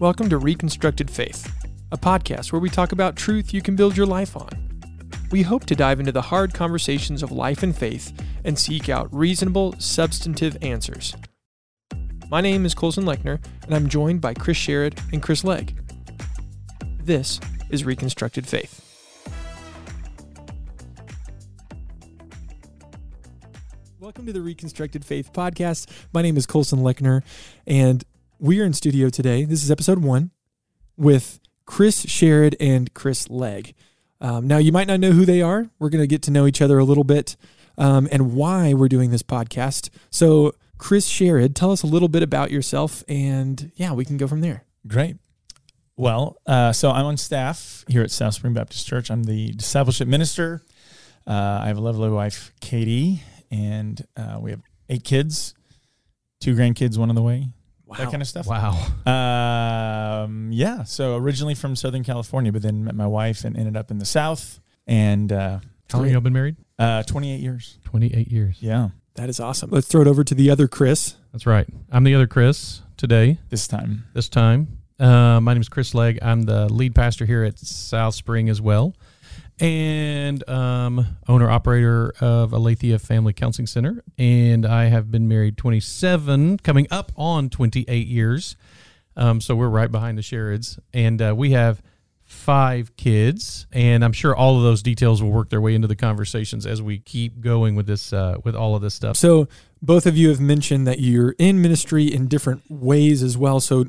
Welcome to Reconstructed Faith, a podcast where we talk about truth you can build your life on. We hope to dive into the hard conversations of life and faith and seek out reasonable, substantive answers. My name is Colson Lechner, and I'm joined by Chris Sherrod and Chris Legg. This is Reconstructed Faith. Welcome to the Reconstructed Faith podcast. My name is Colson Lechner, and we are in studio today. This is episode one with Chris Sherrod and Chris Legg. Um, now, you might not know who they are. We're going to get to know each other a little bit um, and why we're doing this podcast. So, Chris Sherrod, tell us a little bit about yourself, and yeah, we can go from there. Great. Well, uh, so I'm on staff here at South Spring Baptist Church. I'm the discipleship minister. Uh, I have a lovely wife, Katie, and uh, we have eight kids, two grandkids, one on the way. Wow. That kind of stuff. Wow. Um, yeah. So originally from Southern California, but then met my wife and ended up in the South. And uh, How long have y'all been married? uh, 28 years. 28 years. Yeah. That is awesome. Let's throw it over to the other Chris. That's right. I'm the other Chris today, This time. this time. Uh, my name is Chris Legg. I'm the lead pastor here at South Spring as well, and um, owner operator of Aletheia Family Counseling Center. And I have been married 27, coming up on 28 years. Um, so we're right behind the Sherrods, and uh, we have five kids. And I'm sure all of those details will work their way into the conversations as we keep going with this, uh, with all of this stuff. So, both of you have mentioned that you're in ministry in different ways as well. So,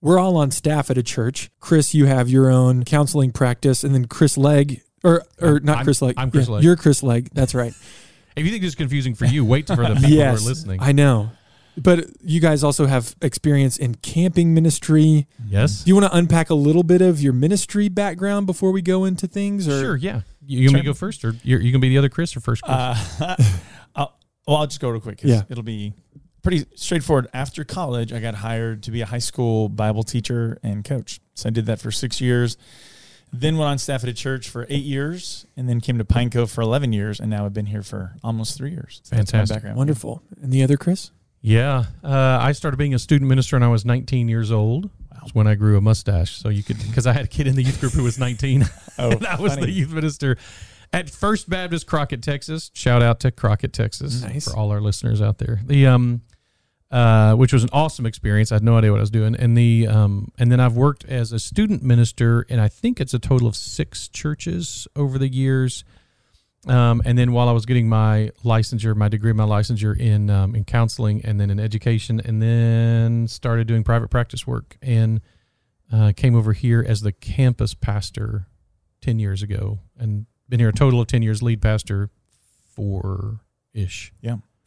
we're all on staff at a church. Chris, you have your own counseling practice, and then Chris Legg, or or not I'm- Chris Legg. I'm Chris Legg. You're Chris Legg. That's right. If you think this is confusing for you, wait for the people yes, who are listening. I know. But you guys also have experience in camping ministry. yes. Do you want to unpack a little bit of your ministry background before we go into things? Or Sure, yeah. You, you want me to go first, or you're, you can be the other Chris or first Chris? Uh, I'll, well, I'll just go real quick. Yeah. It'll be pretty straightforward. After college, I got hired to be a high school Bible teacher and coach. So I did that for six years. Then went on staff at a church for eight years, and then came to Pine Cove for eleven years, and now I've been here for almost three years. So that's my Fantastic. background. Wonderful. And the other Chris? yeah. Uh, I started being a student minister when I was 19 years old. That's when I grew a mustache. So you could, because I had a kid in the youth group who was 19. Oh, and I was funny. the youth minister at First Baptist Crockett, Texas. Shout out to Crockett, Texas, Nice. for all our listeners out there. The um, uh, which was an awesome experience. I had no idea what I was doing, and the um, and then I've worked as a student minister, and I think it's a total of six churches over the years. Um, and then while I was getting my licensure, my degree, my licensure in um, in counseling, and then in education, and then started doing private practice work, and uh, came over here as the campus pastor ten years ago, and been here a total of ten years, lead pastor four ish.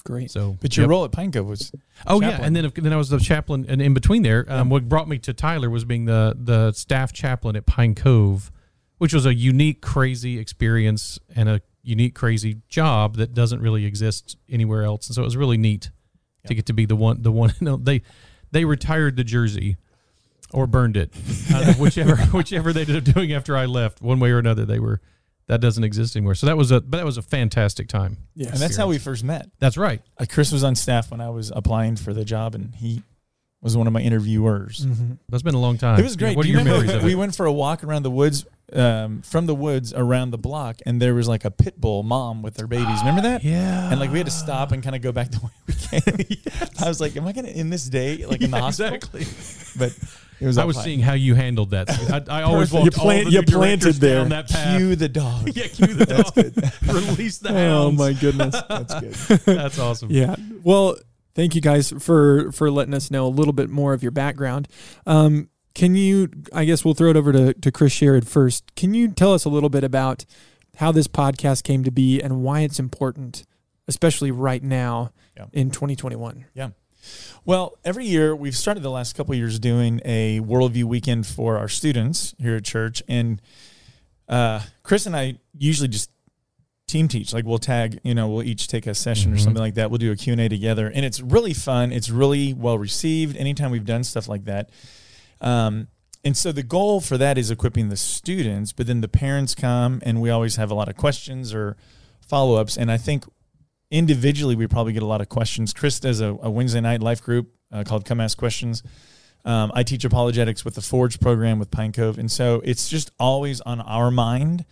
Great. So, But your yep. role at Pine Cove was Oh yeah, and then then I was the chaplain, and in between there, um, what brought me to Tyler was being the the staff chaplain at Pine Cove, which was a unique, crazy experience and a unique, crazy job that doesn't really exist anywhere else. And so it was really neat to get to be the one the one. No, they they retired the jersey or burned it, uh, whichever whichever they ended up doing after I left. One way or another, they were that doesn't exist anymore. So that was a but that was a fantastic time. Yes. and that's how we first met. That's right. Uh, Chris was on staff when I was applying for the job, and he was one of my interviewers. Mhm. That's been a long time. It was great. What Do are you your remember memories of it? we went for a walk around the woods, um, from the woods around the block, and there was like a pit bull mom with their babies. Remember that? Yeah. And like we had to stop and kind of go back the way we came. I was like, "Am I going to end this day like in the Yeah, hospital?" Exactly. But it was. I was fine. seeing how you handled that. I, I always Perfect. walked You all plant- the you new directors planted there. down that path. cue the dog. yeah, cue the That's dog. Release the hounds. Oh my goodness. That's good. That's awesome. Yeah. Well, thank you guys for for letting us know a little bit more of your background. Um, can you? I guess we'll throw it over to to Chris Sherrod first. Can you tell us a little bit about how this podcast came to be and why it's important, especially right now Yeah. in 2021? Well, every year we've started the last couple of years doing a worldview weekend for our students here at church, and uh, Chris and I usually just team teach. Like we'll tag, you know, we'll each take a session or Mhm. something like that. We'll do a Q and A together, and it's really fun. It's really well received. Anytime we've done stuff like that, um, and so the goal for that is equipping the students, but then the parents come, and we always have a lot of questions or follow ups. And I think individually we probably get a lot of questions. Chris does a, a Wednesday night life group uh, called Come Ask Questions. Um, I teach apologetics with the Forge program with Pine Cove, and so it's just always on our mind.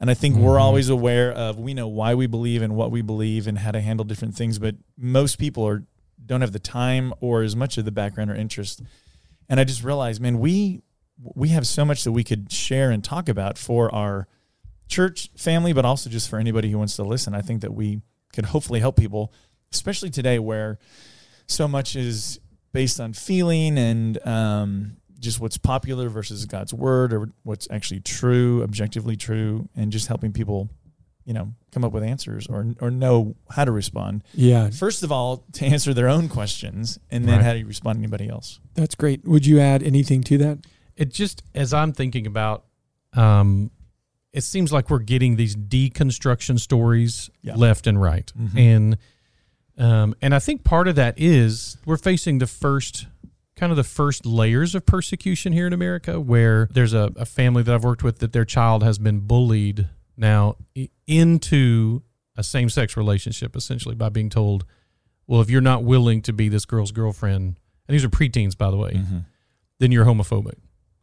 And I think we're Mhm. always aware of we know why we believe and what we believe and how to handle different things, but most people are don't have the time or as much of the background or interest. And I just realized, man, we we have so much that we could share and talk about for our church family, but also just for anybody who wants to listen. I think that we could hopefully help people, especially today where so much is based on feeling and um, just what's popular versus God's word or what's actually true, objectively true, and just helping people, you know, come up with answers or or know how to respond. Yeah, First of all, to answer their own questions, and then Right. how do you respond to anybody else? that's great. Would you add anything to that? it just as I'm thinking about, um, it seems like we're getting these deconstruction stories Yeah. left and right, Mhm. and um, and I think part of that is we're facing the first kind of the first layers of persecution here in America, where there's a, a family that I've worked with that their child has been bullied now into a same sex relationship, essentially by being told, well, if you're not willing to be this girl's girlfriend, and these are preteens, by the way, then you're homophobic.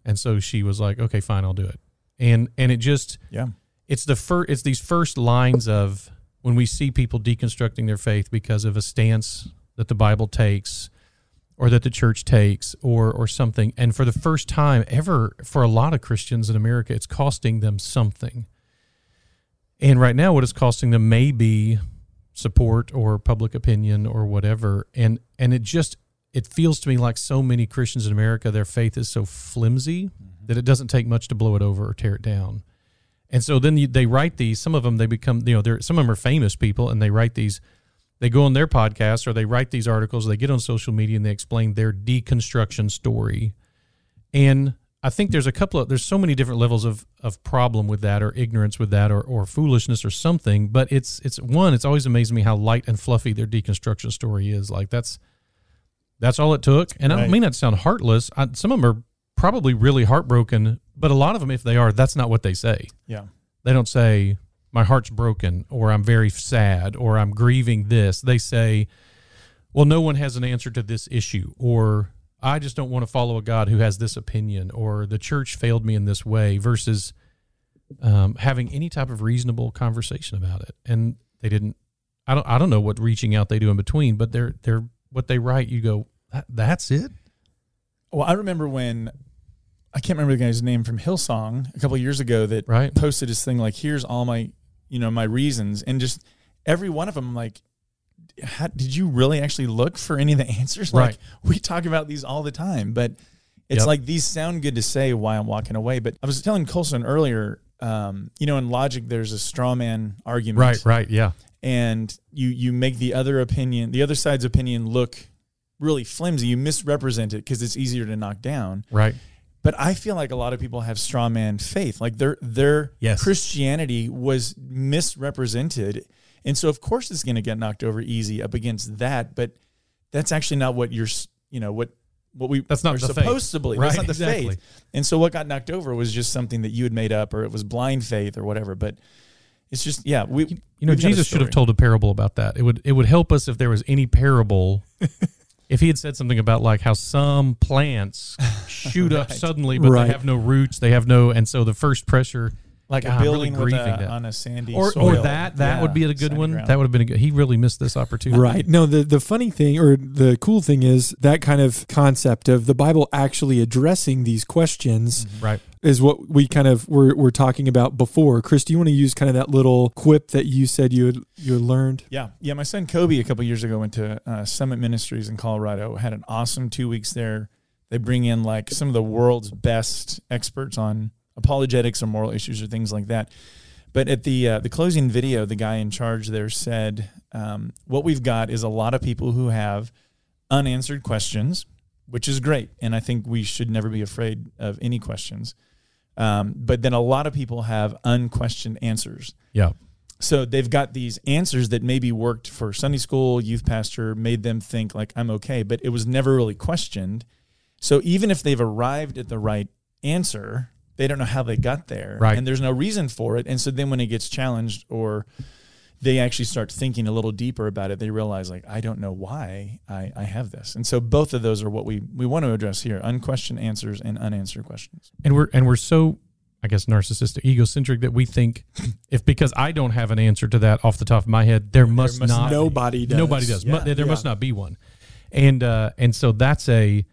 And so she was like, okay, fine, I'll do it. And and it just Yeah. it's the first it's these first lines of when we see people deconstructing their faith because of a stance that the Bible takes or that the church takes or or something and for the first time ever for a lot of Christians in America it's costing them something. And right now what it's costing them may be support or public opinion or whatever and and it just it feels to me like so many Christians in America their faith is so flimsy that it doesn't take much to blow it over or tear it down. And so then you, they write these. Some of them they become, you know, they're some of them are famous people, and they write these. They go on their podcast or they write these articles. They get on social media and they explain their deconstruction story. And I think there's a couple of there's so many different levels of of problem with that or ignorance with that or or foolishness or something. But it's it's one. It's always amazed me how light and fluffy their deconstruction story is. Like that's that's all it took. And I don't mean that to sound heartless. I, some of them are probably really heartbroken, but a lot of them, if they are, that's not what they say. Yeah. They don't say, my heart's broken, or I'm very sad, or I'm grieving this. They say, well, no one has an answer to this issue, or I just don't want to follow a God who has this opinion, or the church failed me in this way, versus um, having any type of reasonable conversation about it. And they didn't. I don't. I don't know what reaching out they do in between, but they're they're what they write. You go, that's it. Well, I remember when I can't remember the guy's name from Hillsong a couple of years ago that Right. posted his thing like, "Here's all my, you know, my reasons," and just every one of them, like, how, did you really actually look for any of the answers? Like Right. we talk about these all the time, but it's Yep. like these sound good to say why I'm walking away. But I was telling Colson earlier, um, you know, in logic, there's a straw man argument, Right. Right. Yeah. and you you make the other opinion, the other side's opinion, look really flimsy. You misrepresent it because it's easier to knock down. Right. But I feel like a lot of people have straw man faith. Like their their Yes. Christianity was misrepresented. And so of course it's going to get knocked over easy up against that, but that's actually not what you're, you know, what what we That's not the faith. supposed to believe. That's Right, not the exactly. faith. And so what got knocked over was just something that you had made up or it was blind faith or whatever, but it's just yeah, we You know, we've got a Jesus should have told a parable about that. It would it would help us if there was any parable. if he had said something about like how some plants shoot up suddenly, but Right. they have no roots, they have no, and so the first pressure, like God, a I'm really building with grieving a, on a sandy or soil. or that that Yeah, would be a good one. ground. That would have been a good. He really missed this opportunity. Right. No, the, the funny thing or the cool thing is that kind of concept of the Bible actually addressing these questions Right. is what we kind of were, were talking about before. Chris, do you want to use kind of that little quip that you said you had, you had learned? Yeah, yeah. My son Kobe a couple years ago went to uh, Summit Ministries in Colorado. Had an awesome two weeks there. They bring in like some of the world's best experts on apologetics or moral issues or things like that. But at the uh, the closing video, the guy in charge there said, um, "What we've got is a lot of people who have unanswered questions, which is great, and I think we should never be afraid of any questions. Um, but then a lot of people have unquestioned answers." Yeah. So they've got these answers that maybe worked for Sunday school, youth pastor, made them think like I'm okay, but it was never really questioned. So even if they've arrived at the right answer, they don't know how they got there. Right. And there's no reason for it. And so then when it gets challenged or they actually start thinking a little deeper about it. They realize like I don't know why I, I have this, and so both of those are what we we want to address here: unquestioned answers and unanswered questions. and we're and we're so I guess narcissistic, egocentric that we think if because I don't have an answer to that off the top of my head, there must, must not Nobody does. nobody does. Yeah. there Yeah. must not be one, and uh, and so that's a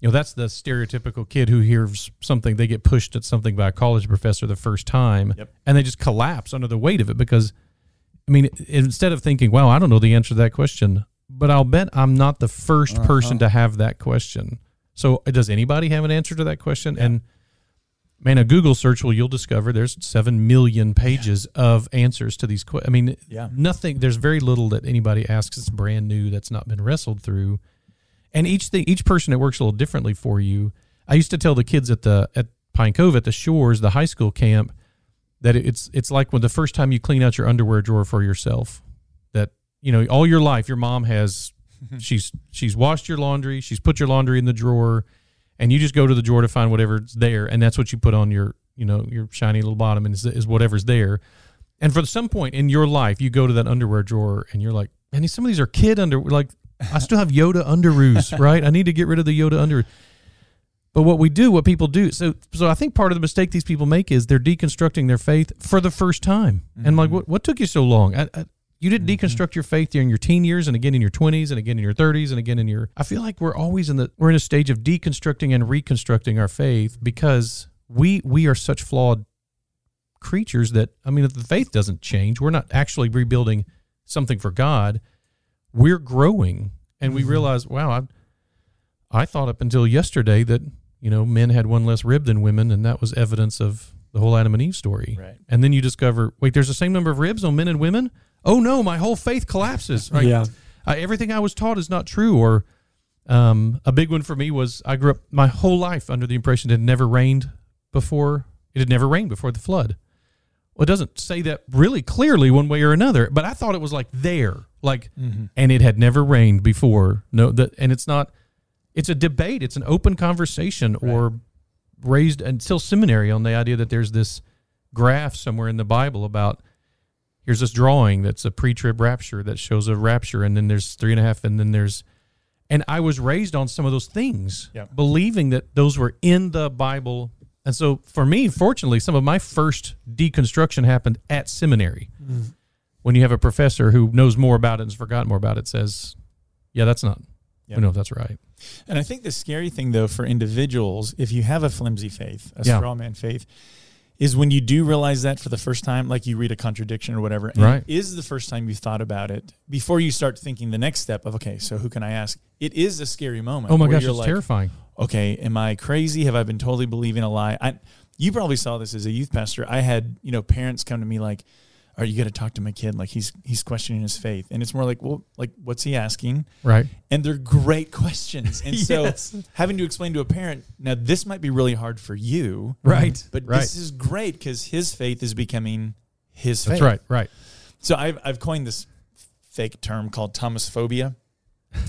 you know that's the stereotypical kid who hears something they get pushed at something by a college professor the first time, Yep. and they just collapse under the weight of it because I mean instead of thinking wow I don't know the answer to that question, but I'll bet I'm not the 1st person Uh-huh. to have that question. So uh, does anybody have an answer to that question? Yeah. And man, a Google search will you'll discover there's seven million pages of answers to these questions. I mean, Yeah. nothing. There's very little that anybody asks that's brand new that's not been wrestled through, and each thing, each person it works a little differently for you. I used to tell the kids at the at Pine Cove at the Shores, the high school camp, that it's it's like when the first time you clean out your underwear drawer for yourself. That you know, all your life, your mom has she's she's washed your laundry, she's put your laundry in the drawer, and you just go to the drawer to find whatever's there, and that's what you put on your you know your shiny little bottom, and is, is whatever's there. And for some point in your life, you go to that underwear drawer, and you're like, man, some of these are kid under like I still have Yoda underoos, right? I need to get rid of the Yoda under. But what we do, what people do, so so I think part of the mistake these people make is they're deconstructing their faith for the first time. And like, mm-hmm. what what took you so long? I, I, you didn't mm-hmm. deconstruct your faith during your teen years, and again in your twenties, and again in your thirties, and again in your. I feel like we're always in the we're in a stage of deconstructing and reconstructing our faith because we we are such flawed creatures that I mean, if the faith doesn't change, we're not actually rebuilding something for God. We're growing, and we realize, wow, I I thought up until yesterday that you know men had one less rib than women, and that was evidence of the whole Adam and Eve story. Right. And then you discover, wait, there's the same number of ribs on men and women. Oh no, my whole faith collapses. Right? Yeah. I, everything I was taught is not true. Or um, a big one for me was I grew up my whole life under the impression it had never rained before. It had never rained before the flood. Well, it doesn't say that really clearly one way or another, but I thought it was like there, like, mm-hmm. and it had never rained before. No, that, and it's not. It's a debate. It's an open conversation, or raised until seminary on the idea that there's this graph somewhere in the Bible about here's this drawing that's a pre-trib rapture that shows a rapture, and then there's three and a half, and then there's, and I was raised on some of those things, Yeah. believing that those were in the Bible. And so for me, fortunately, some of my first deconstruction happened at seminary. Mm-hmm. When you have a professor who knows more about it and has forgotten more about it, says, "Yeah, that's not. We know if that's right." And I think the scary thing, though, for individuals, if you have a flimsy faith, a Yeah. straw man faith, is when you do realize that for the first time, like you read a contradiction or whatever, and Right. it is the first time you thought about it before you start thinking the next step of, okay, so who can I ask? It is a scary moment. Oh my gosh, it's like, terrifying. okay, am I crazy? Have I been totally believing a lie? I, you probably saw this as a youth pastor. I had, you know, parents come to me like, are you going to talk to my kid? Like he's, he's questioning his faith. And it's more like, well, like what's he asking? Right. and they're great questions. And so having to explain to a parent, now this might be really hard for you, Right. but right. this is great because his faith is becoming his That's faith. right. Right. So I've, I've coined this fake term called Thomas phobia,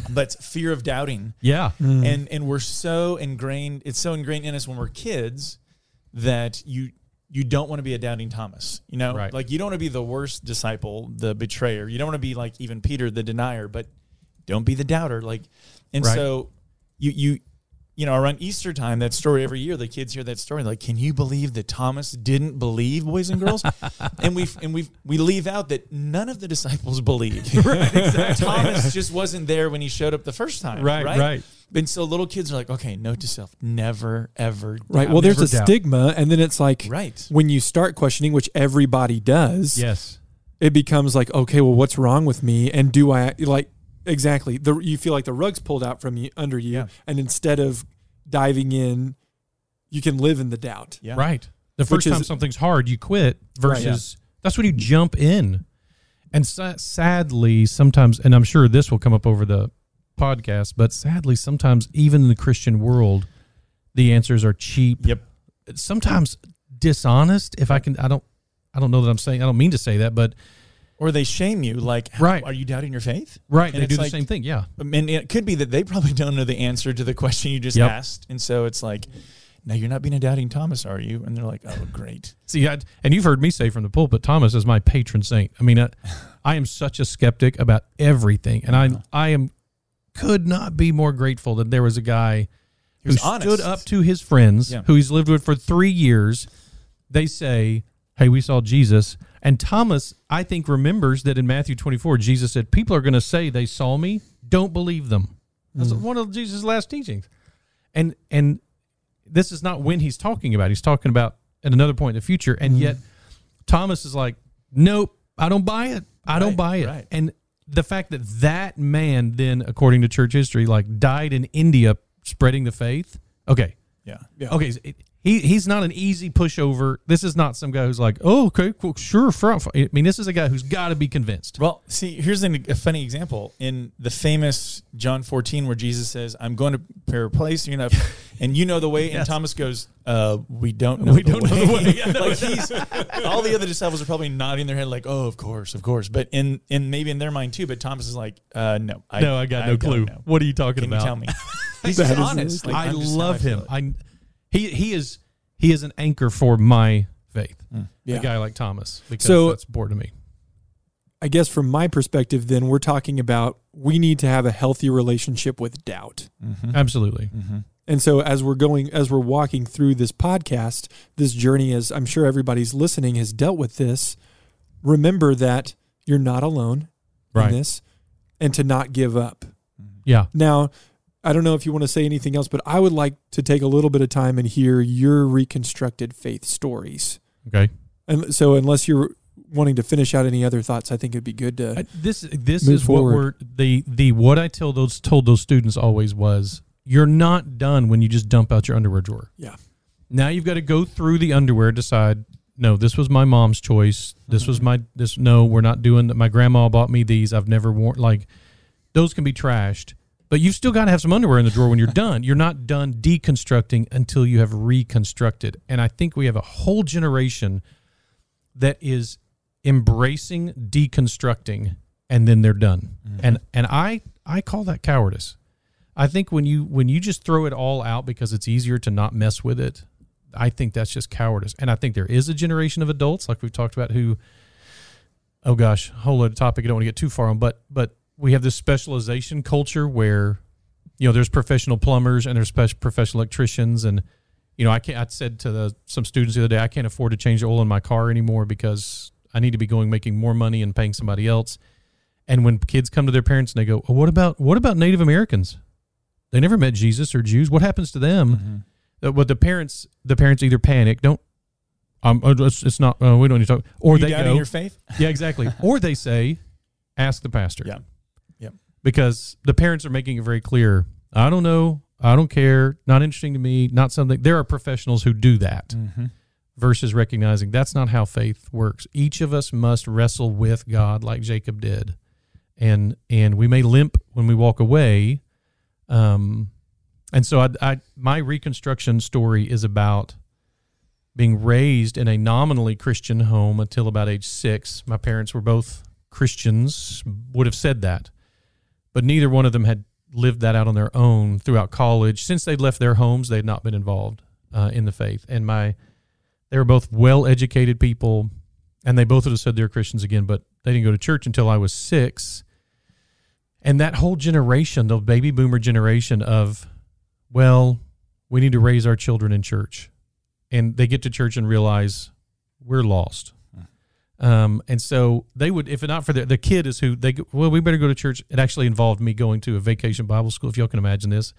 but it's fear of doubting. Yeah. Mm. And, and we're so ingrained, it's so ingrained in us when we're kids that you, you don't want to be a doubting Thomas, you know, Right. like you don't want to be the worst disciple, the betrayer. You don't want to be like even Peter, the denier, but don't be the doubter. Like, and Right. so you, you, you know, around Easter time, that story every year, the kids hear that story. Like, can you believe that Thomas didn't believe, boys and girls? and we and we we leave out that none of the disciples believed. right, exactly. Thomas just wasn't there when he showed up the first time. Right, Right. right. And so little kids are like, okay, note to self, never ever. Right. doubt. Well, there's a doubt. stigma, and then it's like right. when you start questioning, which everybody does. Yes. It becomes like, okay, well, what's wrong with me? And do I like exactly the? You feel like the rug's pulled out from you under you, Yeah. and instead of diving in, you can live in the doubt. Yeah. Right. The first is- time something's hard, you quit versus that's when you jump in. And sa- sadly, sometimes, and I'm sure this will come up over the podcast, but sadly, sometimes even in the Christian world, the answers are cheap. Yep. Sometimes dishonest. If I can, I don't, I don't know that I'm saying, I don't mean to say that, but Or they shame you, like, how- Right. Are you doubting your faith? right, And they do the same thing. Yeah. And it could be that they probably don't know the answer to the question you just Yep. asked, and so it's like, now you're not being a doubting Thomas, are you? And they're like, oh, great. See, I, and you've heard me say from the pulpit, Thomas is my patron saint. I mean, I, I am such a skeptic about everything, and Uh-huh. I I am could not be more grateful that there was a guy who was stood up to his friends Yeah. who he's lived with for three years. They say, "Hey, we saw Jesus," and Thomas, I think, remembers that in Matthew twenty four, Jesus said, "People are going to say they saw me. Don't believe them." That's one of Jesus' last teachings, and and this is not when he's talking about. He's talking about at another point in the future, and yet Thomas is like, "Nope, I don't buy it. I don't buy it." right. And the fact that that man then, according to church history, like died in India spreading the faith. Okay, Yeah. Yeah. okay, so it- he he's not an easy pushover. This is not some guy who's like, "Oh, okay, cool, sure." front." I mean, this is a guy who's got to be convinced. Well, see, here's an, a funny example in the famous John 14, where Jesus says, "I'm going to prepare a place, you know, and you know the way." And Thomas goes, uh, "We don't know. We the don't know way. the way. Yeah, no, like he's all the other disciples are probably nodding their head, like, "Oh, of course, of course." But in in maybe in their mind too. But Thomas is like, uh, "No, I, no, I got no clue. What are you talking Can about? you tell me?" He's That just honest. Like, I I'm just love him. I he he is he is an anchor for my faith. Yeah. A guy like Thomas because So- that's important to me. I guess from my perspective, then we're talking about we need to have a healthy relationship with doubt. Mhm. Absolutely. Mhm. And so as we're going, as we're walking through this podcast, this journey, as I'm sure everybody's listening has dealt with this, remember that you're not alone Right. in this and to not give up. Yeah. Now, I don't know if you want to say anything else, but I would like to take a little bit of time and hear your reconstructed faith stories. Okay. And so unless you're wanting to finish out any other thoughts, I think it'd be good to I- this this is forward. what we're the the what I tell those told those students always was you're not done when you just dump out your underwear drawer. Yeah. Now you've got to go through the underwear, decide. No, this was my mom's choice. This was mm-hmm. my this. No, we're not doing that. My grandma bought me these. I've never worn like those can be trashed, but you've still got to have some underwear in the drawer when you're done. You're not done deconstructing until you have reconstructed. And I think we have a whole generation that is embracing deconstructing and then they're done. Mm-hmm. And and I I call that cowardice. I think when you when you just throw it all out because it's easier to not mess with it, I think that's just cowardice. And I think there is a generation of adults like we've talked about who oh gosh, whole other topic I don't want to get too far on, but but we have this specialization culture where you know there's professional plumbers and there's professional electricians and you know I can't I said to the, some students the other day I can't afford to change the oil in my car anymore because I need to be going making more money and paying somebody else. And when kids come to their parents and they go, oh, "What about what about Native Americans? They never met Jesus or Jews. What happens to them?" Mhm. Uh, But the parents, the parents either panic, don't, um, uh, it's, it's not. Uh, we don't need to talk. Or you they doubting go, your faith? yeah, exactly. or they say, ask the pastor. Yeah. Because the parents are making it very clear. I don't know. I don't care. Not interesting to me. Not something. There are professionals who do that Mm-hmm. versus recognizing that's not how faith works. Each of us must wrestle with God like Jacob did. And and we may limp when we walk away. Um and so I, I my reconstruction story is about being raised in a nominally Christian home until about age 6. My parents were both Christians, would have said that. But neither one of them had lived that out on their own throughout college. Since they'd left their homes, they had not been involved uh, in the faith. And my they were both well educated people, and they both would have said they're Christians again, but they didn't go to church until I was six. And that whole generation, the baby boomer generation of, well, we need to raise our children in church. And they get to church and realize we're lost. Um, and so they would, if not for the, the kid is who they, go, well, we better go to church. It actually involved me going to a vacation Bible school, if y'all can imagine this.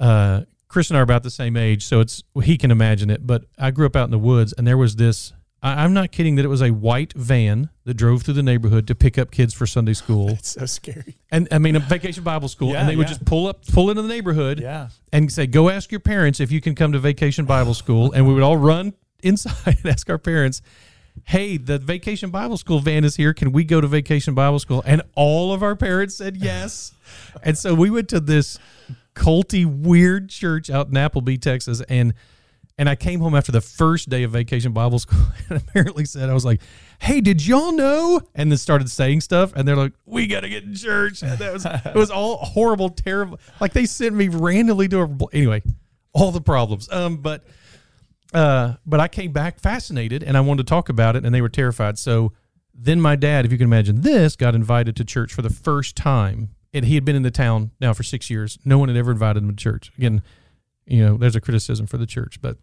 Uh, Chris and I are about the same age, so it's he can imagine it. But I grew up out in the woods, and there was this. I, I'm not kidding that it was a white van that drove through the neighborhood to pick up kids for Sunday school, It's so scary. and I mean a vacation Bible school, Yeah, and they would yeah. just pull up, pull into the neighborhood, Yeah. and say, "Go ask your parents if you can come to vacation Bible school," and we would all run inside and ask our parents. Hey, the vacation Bible school van is here. Can we go to vacation Bible school? And all of our parents said yes. And so we went to this culty weird church out in Appleby, Texas, and and I came home after the first day of vacation Bible school and apparently said I was like, "Hey, did y'all know?" And then started saying stuff, and they're like, "We got to get in church." And that was it was all horrible, terrible. Like they sent me randomly to a anyway, all the problems. Um, but uh, but I came back fascinated, and I wanted to talk about it, and they were terrified. So Then my dad, if you can imagine this, got invited to church for the first time. And he had been in the town now for six years. No one had ever invited him to church. Again, you know, there's a criticism for the church, but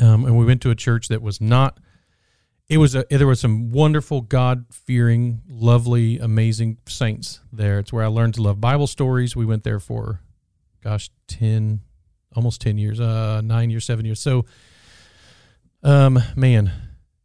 um, and we went to a church that was not. It was a there were some wonderful, God fearing, lovely, amazing saints there. It's where I learned to love Bible stories. We went there for, gosh, ten, almost ten years, uh, nine years, seven years. So, um, man,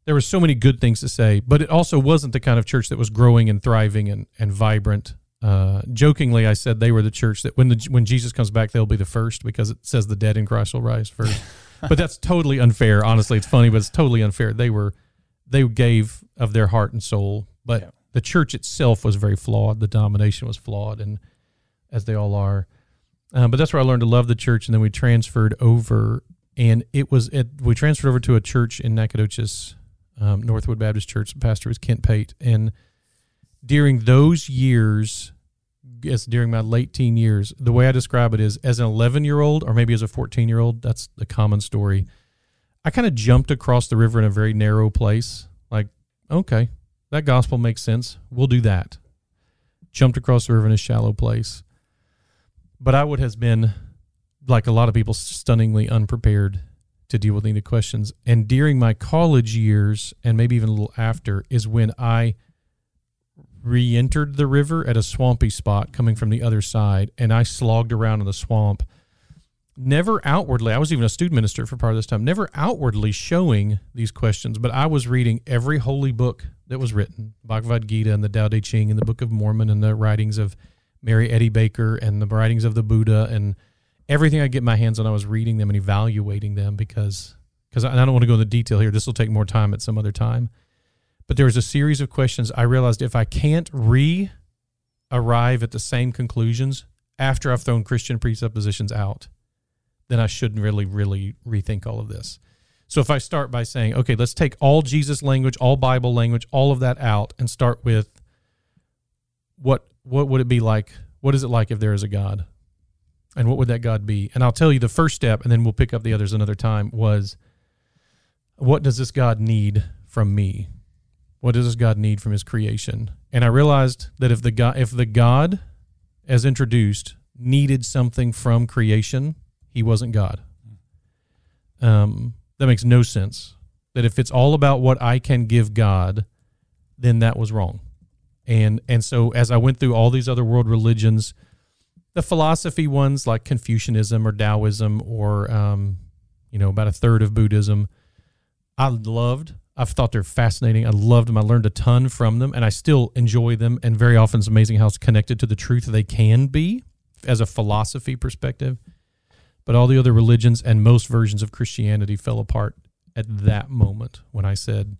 there were so many good things to say, but it also wasn't the kind of church that was growing and thriving and and vibrant. Uh, jokingly, I said they were the church that when the when Jesus comes back, they'll be the first because it says the dead in Christ will rise first. but that's totally unfair. Honestly, it's funny, but it's totally unfair. They were they gave of their heart and soul, but Yeah. the church itself was very flawed. The domination was flawed, and as they all are. Uh, but that's where I learned to love the church, and then we transferred over, and it was it. We transferred over to a church in Nacogdoches, um, Northwood Baptist Church. The pastor was Kent Pate, and during those years, as during my late teen years, the way I describe it is as an 11 year old or maybe as a 14 year old, that's the common story. I kind of jumped across the river in a very narrow place. Like, okay, that gospel makes sense. We'll do that. Jumped across the river in a shallow place. But I would have been, like a lot of people, stunningly unprepared to deal with any questions. And during my college years, and maybe even a little after, is when I re entered the river at a swampy spot coming from the other side. And I slogged around in the swamp never outwardly, I was even a student minister for part of this time, never outwardly showing these questions, but I was reading every holy book that was written Bhagavad Gita and the Tao Te Ching and the Book of Mormon and the writings of Mary Eddie Baker and the writings of the Buddha and everything I get my hands on, I was reading them and evaluating them because. Because I I don't want to go into detail here. This will take more time at some other time. But there was a series of questions. I realized if I can't re arrive at the same conclusions after I've thrown Christian presuppositions out, then I shouldn't really, really rethink all of this. So if I start by saying, okay, let's take all Jesus language, all Bible language, all of that out, and start with what what would it be like? What is it like if there is a God? And what would that God be? And I'll tell you the first step, and then we'll pick up the others another time, was what does this God need from me? What does this God need from his creation? And I realized that if the God if the God as introduced needed something from creation, he wasn't God. Um, that makes no sense. That if it's all about what I can give God, then that was wrong. And and so as I went through all these other world religions, the philosophy ones like Confucianism or Taoism or um, you know about a third of Buddhism, I loved. I've thought they're fascinating. I loved them. I learned a ton from them, and I still enjoy them. And very often, it's amazing how it's connected to the truth they can be as a philosophy perspective. But all the other religions and most versions of Christianity fell apart at that moment when I said,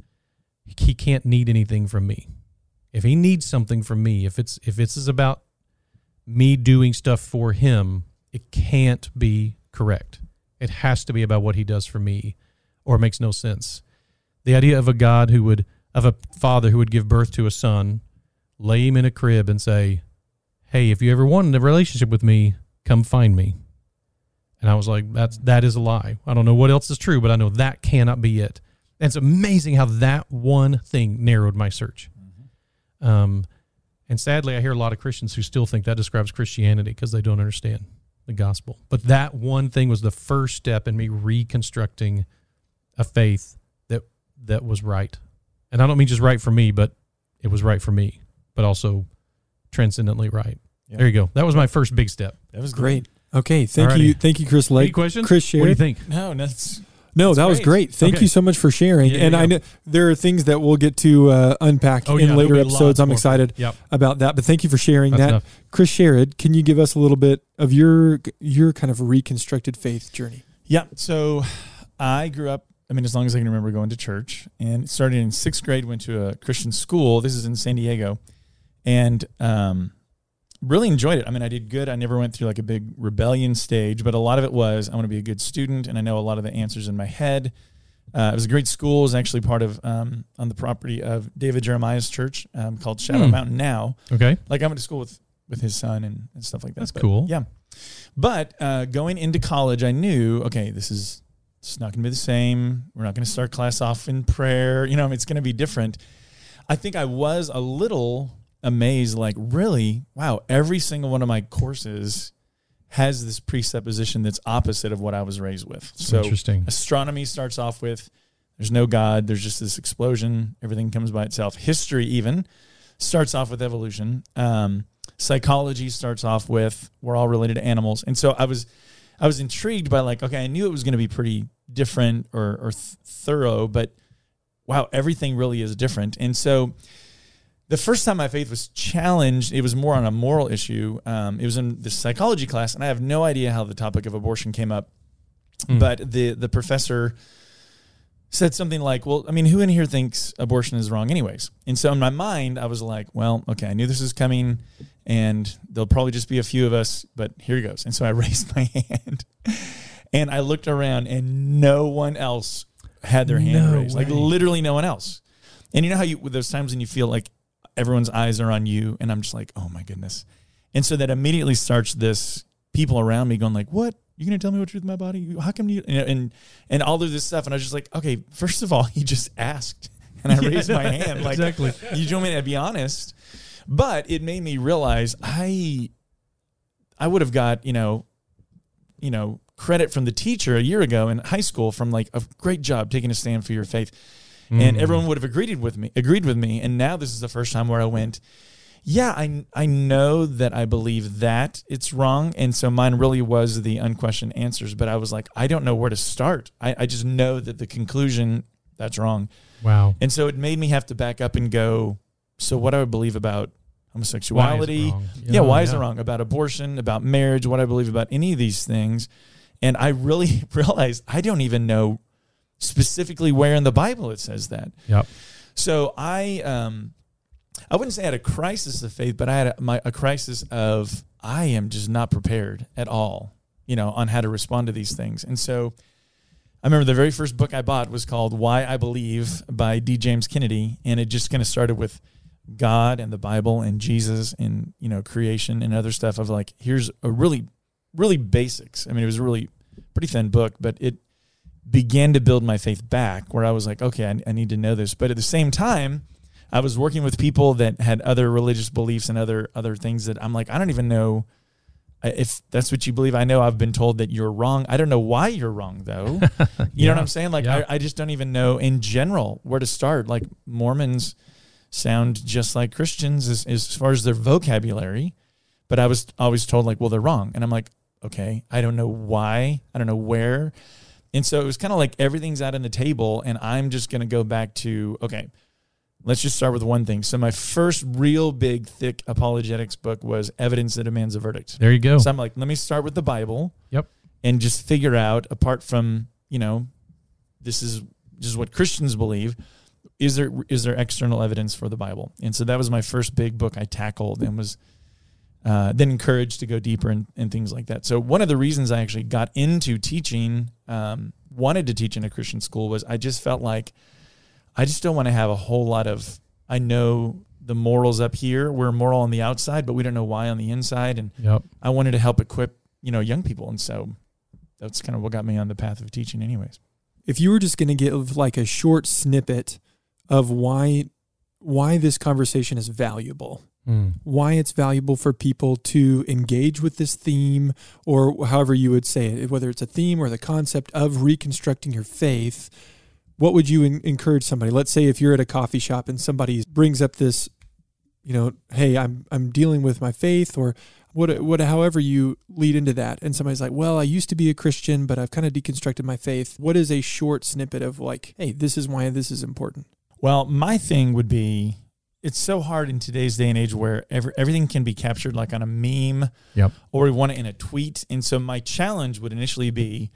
"He can't need anything from me. If he needs something from me, if it's if it's is about me doing stuff for him, it can't be correct. It has to be about what he does for me, or it makes no sense." The idea of a God who would, of a father who would give birth to a son, lay him in a crib and say, Hey, if you ever wanted a relationship with me, come find me. And I was like, That's that is a lie. I don't know what else is true, but I know that cannot be it. And it's amazing how that one thing narrowed my search. Um, and sadly, I hear a lot of Christians who still think that describes Christianity because they don't understand the gospel. But that one thing was the first step in me reconstructing a faith that that was right. And I don't mean just right for me, but it was right for me, but also transcendently right. Yeah. There you go. That was my first big step. That was Great. Okay, thank Alrighty. you, thank you, Chris Any Legg. questions? Chris What do you think? No, that's No, That's that was great. great. Thank Okay. you so much for sharing. Yeah, and yeah, I know there are things that we'll get to uh, unpack Oh, in yeah, later episodes. I'm excited Yep. about that. But thank you for sharing That's that. enough. Chris Sherrod, can you give us a little bit of your your kind of reconstructed faith journey? Yeah. So I grew up, I mean, as long as I can remember going to church and started in sixth grade, went to a Christian school. This is in San Diego. And um, really enjoyed it. I mean, I did good. I never went through like a big rebellion stage, but a lot of it was I want to be a good student and I know a lot of the answers in my head. Uh, it was a great school. It was actually part of um, on the property of David Jeremiah's church um, called Shadow Hmm. Mountain now. Okay. Like I went to school with with his son and, and stuff like that. That's But, cool. Yeah. But uh, going into college, I knew okay, this is it's not going to be the same. We're not going to start class off in prayer. You know, it's going to be different. I think I was a little amazed, like, really, wow, every single one of my courses has this presupposition that's opposite of what I was raised with. So Interesting. astronomy starts off with there's no God, there's just this explosion, everything comes by itself. History even starts off with evolution. Um, psychology starts off with we're all related to animals. And so I was I was intrigued by like, okay, I knew it was going to be pretty different or, or th- thorough, but wow, everything really is different. And so the first time my faith was challenged, it was more on a moral issue. Um, it was in the psychology class, and I have no idea how the topic of abortion came up. Mm. But the the professor said something like, "Well, I mean, who in here thinks abortion is wrong, anyways?" And so in my mind, I was like, "Well, okay, I knew this was coming, and there'll probably just be a few of us, but here it goes." And so I raised my hand, and I looked around, and no one else had their hand No raised, like literally no one else. And you know how you those times when you feel like everyone's eyes are on you, and I'm just like, "Oh my goodness," and so that immediately starts this people around me going like, "What?" You're gonna tell me what truth in my body? How come you and and, and all of this stuff? And I was just like, okay, first of all, he just asked, and I Yeah, raised my hand. Like, exactly. you want me to be honest? But it made me realize I, I would have got you know, you know, credit from the teacher a year ago in high school from like a great job taking a stand for your faith, and Mm. everyone would have agreed with me, agreed with me. And now this is the first time where I went, yeah, I I know that I believe that it's wrong, and so mine really was the unquestioned answers. But I was like, I don't know where to start. I, I just know that the conclusion that's wrong, Wow. and so it made me have to back up and go. So what do I believe about homosexuality? wrong? Yeah, why is yeah. it wrong about abortion, about marriage, what I believe about any of these things? And I really realized I don't even know specifically where in the Bible it says that. Yep. So I um I wouldn't say I had a crisis of faith, but I had a, my, a crisis of I am just not prepared at all, you know, on how to respond to these things. And so I remember the very first book I bought was called Why I Believe by D. James Kennedy, and it just kind of started with God and the Bible and Jesus and you know creation and other stuff of like here's a really really basics. I mean, it was a really pretty thin book, but it began to build my faith back where I was like, okay, I, I need to know this. But at the same time, I was working with people that had other religious beliefs and other other things that I'm like, I don't even know if that's what you believe. I know I've been told that you're wrong. I don't know why you're wrong though. You know what I'm saying? Like Yeah. I, I just don't even know in general where to start. Like Mormons sound just like Christians as, as far as their vocabulary, but I was always told like, well, they're wrong, and I'm like, okay, I don't know why, I don't know where, and so it was kind of like everything's out on the table, and I'm just gonna go back to okay. Let's just start with one thing. So my first real big thick apologetics book was Evidence That Demands a Verdict. There you go. So I'm like, let me start with the Bible. Yep. And just figure out, apart from, you know, this is just what Christians believe, is there is there external evidence for the Bible? And so that was my first big book I tackled and was uh, then encouraged to go deeper and, and things like that. So one of the reasons I actually got into teaching, um, wanted to teach in a Christian school was I just felt like I just don't want to have a whole lot of I know the morals up here. We're moral on the outside, but we don't know why on the inside. And Yep. I wanted to help equip, you know, young people. And so that's kind of what got me on the path of teaching anyways. if you were just going to give like a short snippet of why why this conversation is valuable Mm. why it's valuable for people to engage with this theme or however you would say it whether it's a theme or the concept of reconstructing your faith what would you en- encourage somebody? Let's say if you're at a coffee shop and somebody brings up this you know hey i'm i'm dealing with my faith or what what however you lead into that and somebody's like well i used to be a christian but i've kind of deconstructed my faith. What is a short snippet of like hey this is why this is important? Well, my thing would be it's so hard in today's day and age where every, everything can be captured like on a meme Yep. or we want it in a tweet. And so my challenge would initially be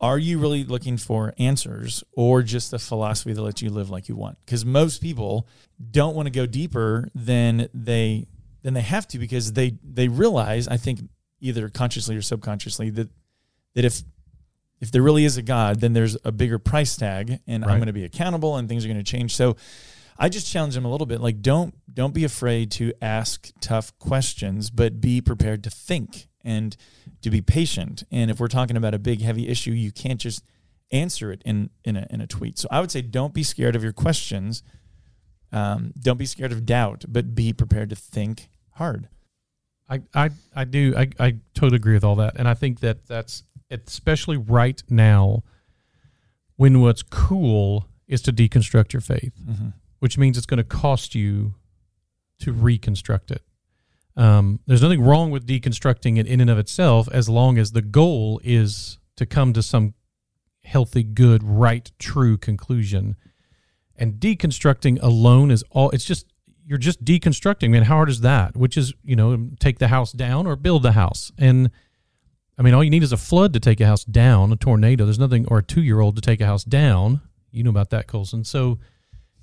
are you really looking for answers or just a philosophy that lets you live like you want? Because most people don't want to go deeper than they than they have to because they they realize, I think either consciously or subconsciously, that that if if there really is a God, then there's a bigger price tag and I'm going to be accountable and things are going to change. So I just challenge them a little bit. Like don't don't be afraid to ask tough questions, but be prepared to think and to be patient. And if we're talking about a big heavy issue, you can't just answer it in in a in a tweet. So I would say don't be scared of your questions. Um, don't be scared of doubt, but be prepared to think hard. I, I, I do. I, I totally agree with all that. And I think that that's especially right now when what's cool is to deconstruct your faith, Mm-hmm. Which means it's going to cost you to reconstruct it. Um, there's nothing wrong with deconstructing it in and of itself as long as the goal is to come to some healthy, good, right, true conclusion. And deconstructing alone is all, it's just, you're just deconstructing. I Man, how hard is that? Which is, you know, take the house down or build the house. And I mean, all you need is a flood to take a house down, a tornado. There's nothing, or a two year old to take a house down. You know about that, Colson. So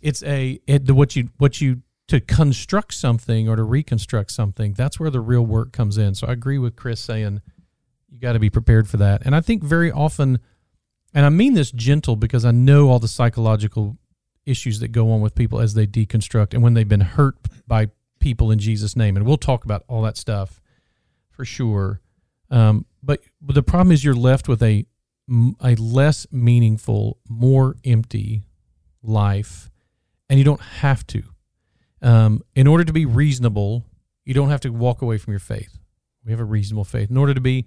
it's a, it, what you, what you, to construct something or to reconstruct something, that's where the real work comes in. So I agree with Chris saying you got to be prepared for that. And I think very often, and I mean this gentle because I know all the psychological issues that go on with people as they deconstruct and when they've been hurt by people in Jesus' name. And we'll talk about all that stuff for sure. Um, but, but the problem is you're left with a a less meaningful, more empty life, and you don't have to. Um, in order to be reasonable, you don't have to walk away from your faith. We have a reasonable faith. In order to be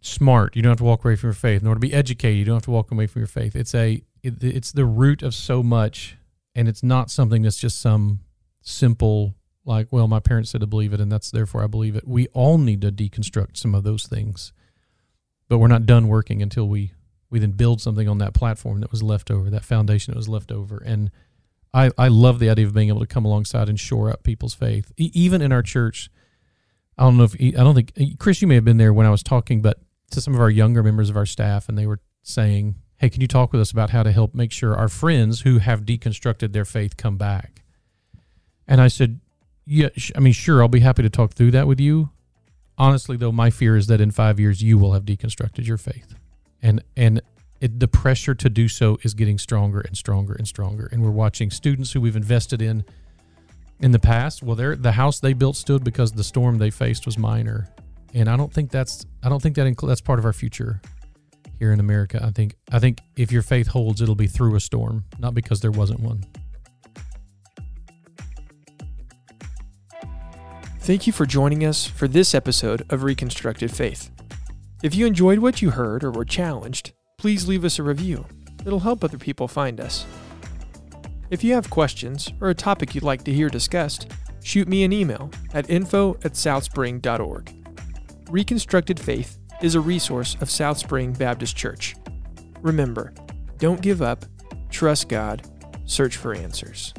smart, you don't have to walk away from your faith. In order to be educated, you don't have to walk away from your faith. It's a it, it's the root of so much, and it's not something that's just some simple like, well, my parents said to believe it, and that's therefore I believe it. We all need to deconstruct some of those things, but we're not done working until we we then build something on that platform that was left over, that foundation that was left over, and I, I love the idea of being able to come alongside and shore up people's faith. E- even in our church, I don't know if I don't think Chris, you may have been there when I was talking, but to some of our younger members of our staff, and they were saying, "Hey, can you talk with us about how to help make sure our friends who have deconstructed their faith come back?" And I said, "Yeah, I mean, sure, I'll be happy to talk through that with you." Honestly, though, my fear is that in five years you will have deconstructed your faith, and and it, the pressure to do so is getting stronger and stronger and stronger. And we're watching students who we've invested in in the past. Well, they're, the house they built stood because the storm they faced was minor, and I don't think that's I don't think that incl- that's part of our future here in America. I think I think if your faith holds, it'll be through a storm, not because there wasn't one. Thank you for joining us for this episode of Reconstructed Faith. If you enjoyed what you heard or were challenged, please leave us a review. It'll help other people find us. If you have questions or a topic you'd like to hear discussed, shoot me an email at info at southspring.org. Reconstructed Faith is a resource of South Spring Baptist Church. Remember, don't give up, trust God, search for answers.